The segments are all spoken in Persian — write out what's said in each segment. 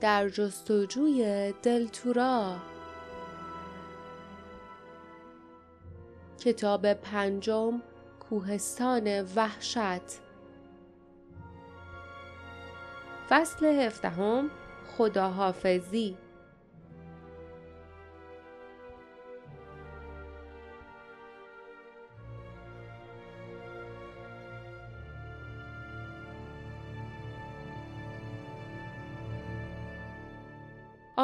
در جستجوی دلتورا کتاب پنجم کوهستان وحشت. فصل هفدهم خداحافظی.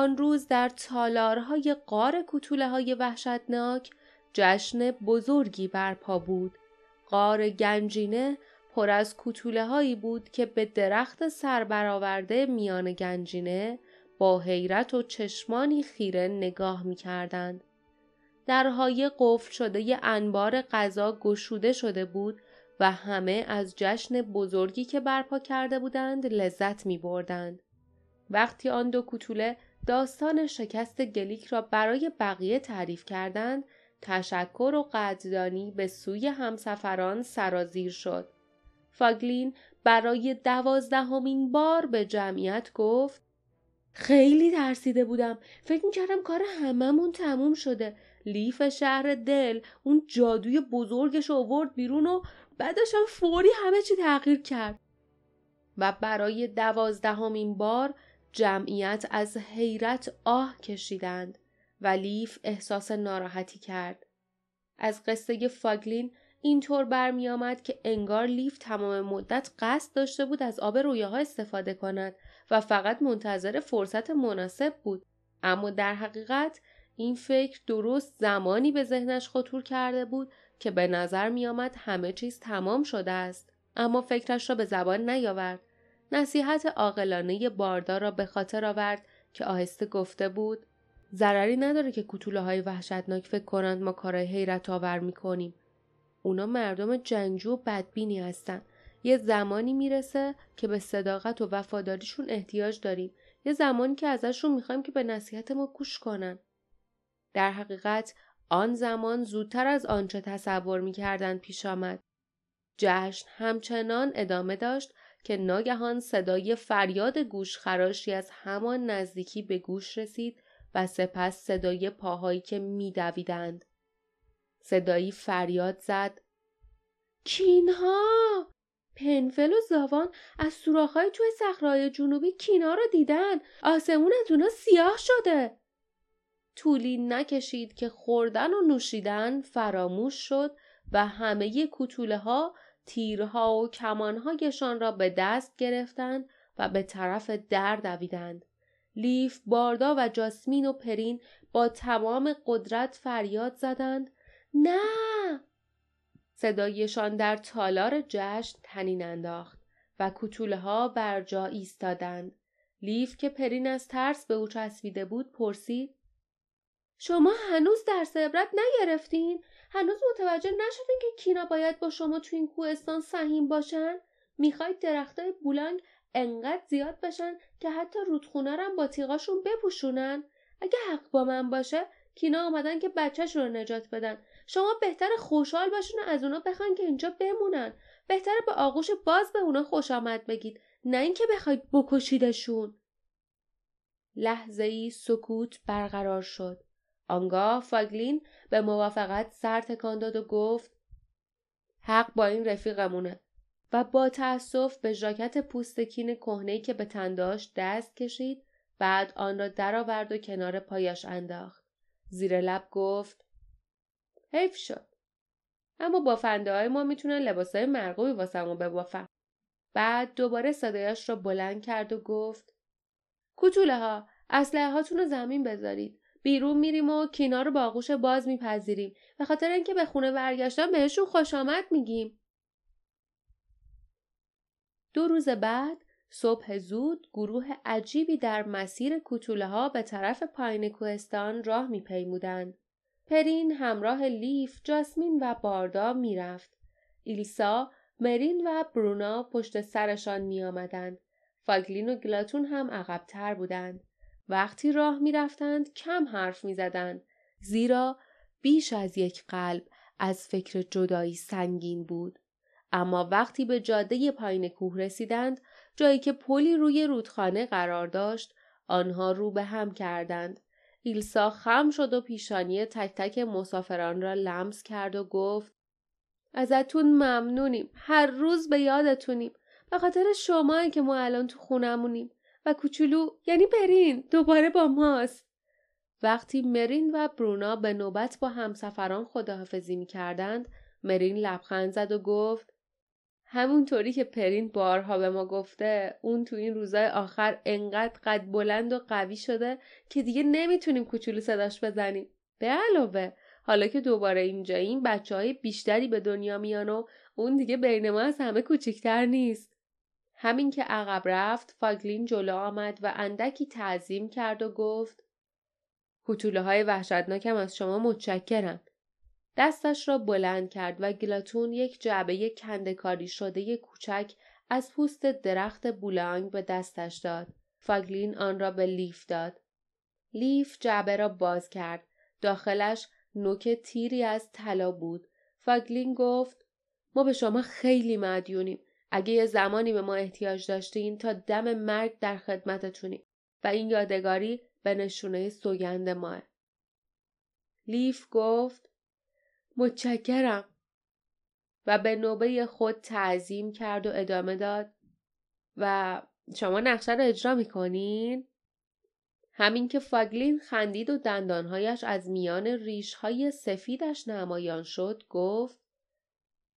آن روز در تالارهای قار کتوله های وحشتناک جشن بزرگی برپا بود. قار گنجینه پر از کتوله هایی بود که به درخت سربرآورده میان گنجینه با حیرت و چشمانی خیره نگاه می کردند. درهای قفل شده ی انبار غذا گشوده شده بود و همه از جشن بزرگی که برپا کرده بودند لذت می بردند. وقتی آن دو کوتوله داستان شکست گلیک را برای بقیه تعریف کردند تشکر و قدردانی به سوی همسفران سرازیر شد. فاگلین برای دوازدهمین بار به جمعیت گفت خیلی ترسیده بودم. فکر می‌کردم کار هممون تموم شده. لیف شهر دل اون جادوی بزرگش آورد بیرون و بعدش هم فوری همه چی تغییر کرد. و برای دوازدهمین بار جمعیت از حیرت آه کشیدند و لیف احساس ناراحتی کرد. از قصه فاگلین اینطور برمی آمد که انگار لیف تمام مدت قصد داشته بود از آب رویاها استفاده کند و فقط منتظر فرصت مناسب بود. اما در حقیقت این فکر درست زمانی به ذهنش خطور کرده بود که به نظر می آمد همه چیز تمام شده است. اما فکرش را به زبان نیاورد. نصیحت عاقلانه باردار را به خاطر آورد که آهسته گفته بود ضرری نداره که کتوله های وحشتناک فکر کنند ما کارهای حیرت آور می‌کنیم. اونا مردم جنگجو و بدبینی هستن. یه زمانی می‌رسه که به صداقت و وفاداریشون احتیاج داریم. یه زمانی که ازشون می‌خوایم که به نصیحت ما گوش کنن. در حقیقت آن زمان زودتر از آنچه تصور می‌کردن پیش آمد. جشن همچنان ادامه داشت که ناگهان صدای فریاد گوشخراشی از همان نزدیکی به گوش رسید و سپس صدای پاهایی که میدویدند. صدایی فریاد زد. کینها! پنفل و زاوان از سوراخهای توی صخرههای جنوبی کینا رو دیدن. آسمون از اونا سیاه شده. طولی نکشید که خوردن و نوشیدن فراموش شد و همه کتوله ها تیرها و کمانهایشان را به دست گرفتند و به طرف در دویدند. لیف، باردا و جاسمین و پرین با تمام قدرت فریاد زدند نه صدایشان در تالار جشن تنین انداخت و کتوله ها بر جا ایستادند. لیف که پرین از ترس به او چسبیده بود پرسید شما هنوز درس عبرت نگرفتین؟ هنوز متوجه نشدین که کینا باید با شما تو این کوهستان سهیم باشن؟ می‌خواید درختای بولانگ انقدر زیاد بشن که حتی رودخونه رو با تیغاشون بپوشونن؟ اگه حق با من باشه کینا آمدن که بچهش رو نجات بدن شما بهتر خوشحال باشین و از اونا بخواین که اینجا بمونن بهتر به آغوش باز به اونا خوش آمد بگید نه اینکه بخواید بکشیدشون لحظه ای سکوت برقرار شد آنگاه فاگلین به موافقت سر تکان داد و گفت حق با این رفیقمونه. و با تأسف به ژاکت پوستکین کهنه‌ای که به تن داشت دست کشید بعد آن را درآورد و کنار پایش انداخت. زیر لب گفت حیف شد. اما بافنده های ما می‌تونن لباس های مرغوبی واسمون ببافن بعد دوباره صدایش را بلند کرد و گفت کوتوله ها اسلحه هاتون رو زمین بذارید. بیرون میریم و کینا رو با آغوش باز میپذیریم به خاطر اینکه به خونه برگشتن بهشون خوش آمد میگیم دو روز بعد صبح زود گروه عجیبی در مسیر کوتوله ها به طرف پایین کوهستان راه میپیمودند پرین همراه لیف، جاسمین و باردا می‌رفت. ایلیسا، مرین و برونا پشت سرشان می آمدند. فاگلین و گلاتون هم عقبتر بودند. وقتی راه می رفتند کم حرف می زدند. زیرا بیش از یک قلب از فکر جدایی سنگین بود. اما وقتی به جاده پایین کوه رسیدند جایی که پلی روی رودخانه قرار داشت آنها رو به هم کردند. ایلسا خم شد و پیشانی تک تک مسافران را لمس کرد و گفت ازتون ممنونیم. هر روز به یادتونیم. به خاطر شما که ما الان تو خونمونیم. و کوچولو یعنی برین دوباره با ماست. وقتی مرین و برونا به نوبت با همسفران خداحافظی می کردند مرین لبخند زد و گفت همونطوری که پرین بارها به ما گفته اون تو این روزای آخر انقدر قد بلند و قوی شده که دیگه نمی‌تونیم کوچولو صداش بزنیم به علاوه حالا که دوباره اینجاییم بچه های بیشتری به دنیا میان و اون دیگه بین ما از همه کوچکتر نیست همین که عقب رفت فاگلین جلو آمد و اندکی تعظیم کرد و گفت کوچوله های وحشتناکم از شما متشکرم دستش را بلند کرد و گلاتون یک جعبه کندکاری شده کوچک از پوست درخت بولانگ به دستش داد. فاگلین آن را به لیف داد. لیف جعبه را باز کرد. داخلش نوک تیری از طلا بود. فاگلین گفت ما به شما خیلی مدیونیم. اگه یه زمانی به ما احتیاج داشتین تا دم مرگ در خدمتتونیم و این یادگاری به نشونه سوگند مائه. لیف گفت متشکرم و به نوبه خود تعظیم کرد و ادامه داد و شما نقشه رو اجرا می‌کنین؟ همین که فاگلین خندید و دندانهایش از میان ریشهای سفیدش نمایان شد گفت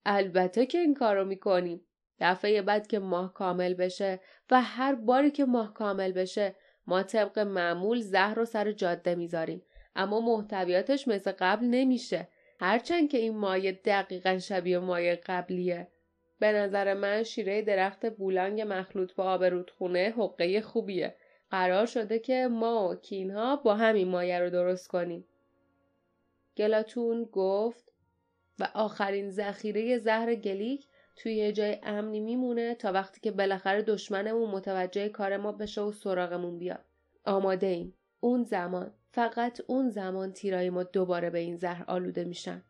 البته که این کارو می‌کنیم. دفعه بعد که ماه کامل بشه و هر باری که ماه کامل بشه ما طبق معمول زهر رو سر جاده می‌ذاریم. اما محتویاتش مثل قبل نمیشه. هرچند که این مایه دقیقا شبیه مایه قبلیه. به نظر من شیره درخت بولانگ مخلوط با آب رودخونه حقه خوبیه. قرار شده که ما و کینها با همین مایه رو درست کنیم. گلاتون گفت و آخرین ذخیره زهر گلیک توی یه جای امنی میمونه تا وقتی که بالاخره دشمنمون متوجه کار ما بشه و سراغمون بیاد آماده ایم اون زمان فقط اون زمان تیرای ما دوباره به این زهر آلوده میشن.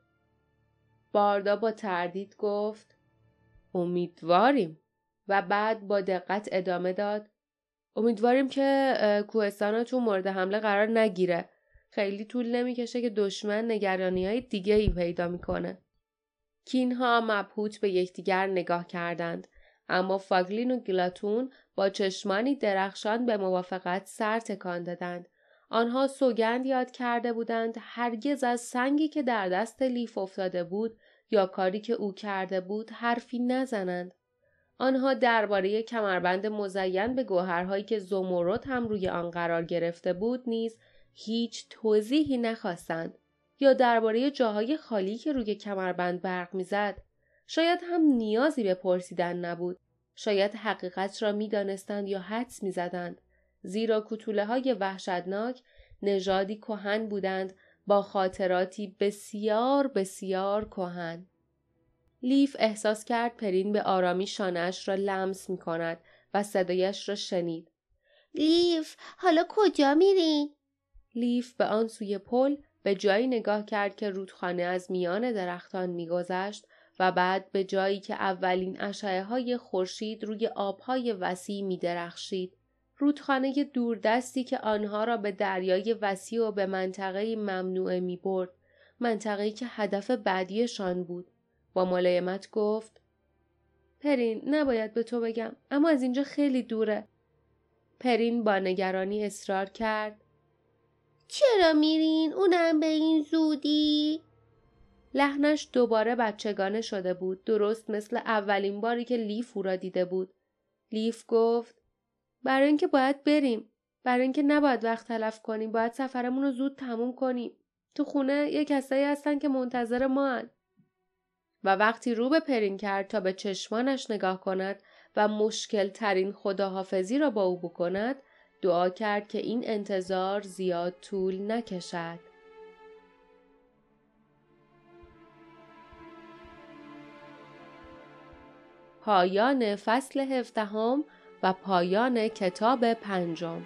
باردا با تردید گفت امیدواریم و بعد با دقت ادامه داد امیدواریم که کوهستانتون مورد حمله قرار نگیره. خیلی طول نمی‌کشه که دشمن نگرانی های دیگه ای پیدا می‌کنه. کینها مبهوت به یکدیگر نگاه کردند اما فاگلین و گلاتون با چشمانی درخشان به موافقت سر تکان دادند آنها سوگند یاد کرده بودند هرگز از سنگی که در دست لیف افتاده بود یا کاری که او کرده بود حرفی نزنند. آنها درباره کمربند مزین به گوهرهایی که زمورد هم روی آن قرار گرفته بود نیز هیچ توضیحی نخواستند یا درباره جاهای خالی که روی کمربند برق می‌زد شاید هم نیازی به پرسیدن نبود شاید حقیقت را می‌دانستند یا حدس می‌زدند زیرا کتوله های وحشتناک نژادی کهن بودند با خاطراتی بسیار بسیار کهن. لیف احساس کرد پرین به آرامی شانش را لمس می کند و صدایش را شنید. لیف حالا کجا میرین؟ لیف به آن سوی پل به جایی نگاه کرد که رودخانه از میان درختان میگذشت و بعد به جایی که اولین اشعه های خورشید روی آبهای وسیع می درخشید. رودخانه دوردستی که آنها را به دریای وسیع و به منطقه ممنوعه می برد. منطقه‌ای که هدف بعدیشان بود. با ملایمت گفت پرین نباید به تو بگم اما از اینجا خیلی دوره. پرین با نگرانی اصرار کرد چرا میرین اونم به این زودی؟ لحنش دوباره بچگانه شده بود درست مثل اولین باری که لیف او را دیده بود. لیف گفت برای اینکه باید بریم برای اینکه نباید وقت تلف کنیم باید سفرمون رو زود تموم کنیم تو خونه یه کسایی هستن که منتظر ما هن. و وقتی رو به پرین کرد تا به چشمانش نگاه کند و مشکل ترین خداحافظی را با او بکند دعا کرد که این انتظار زیاد طول نکشد. پایان فصل هفدهم و پایان کتاب پنجم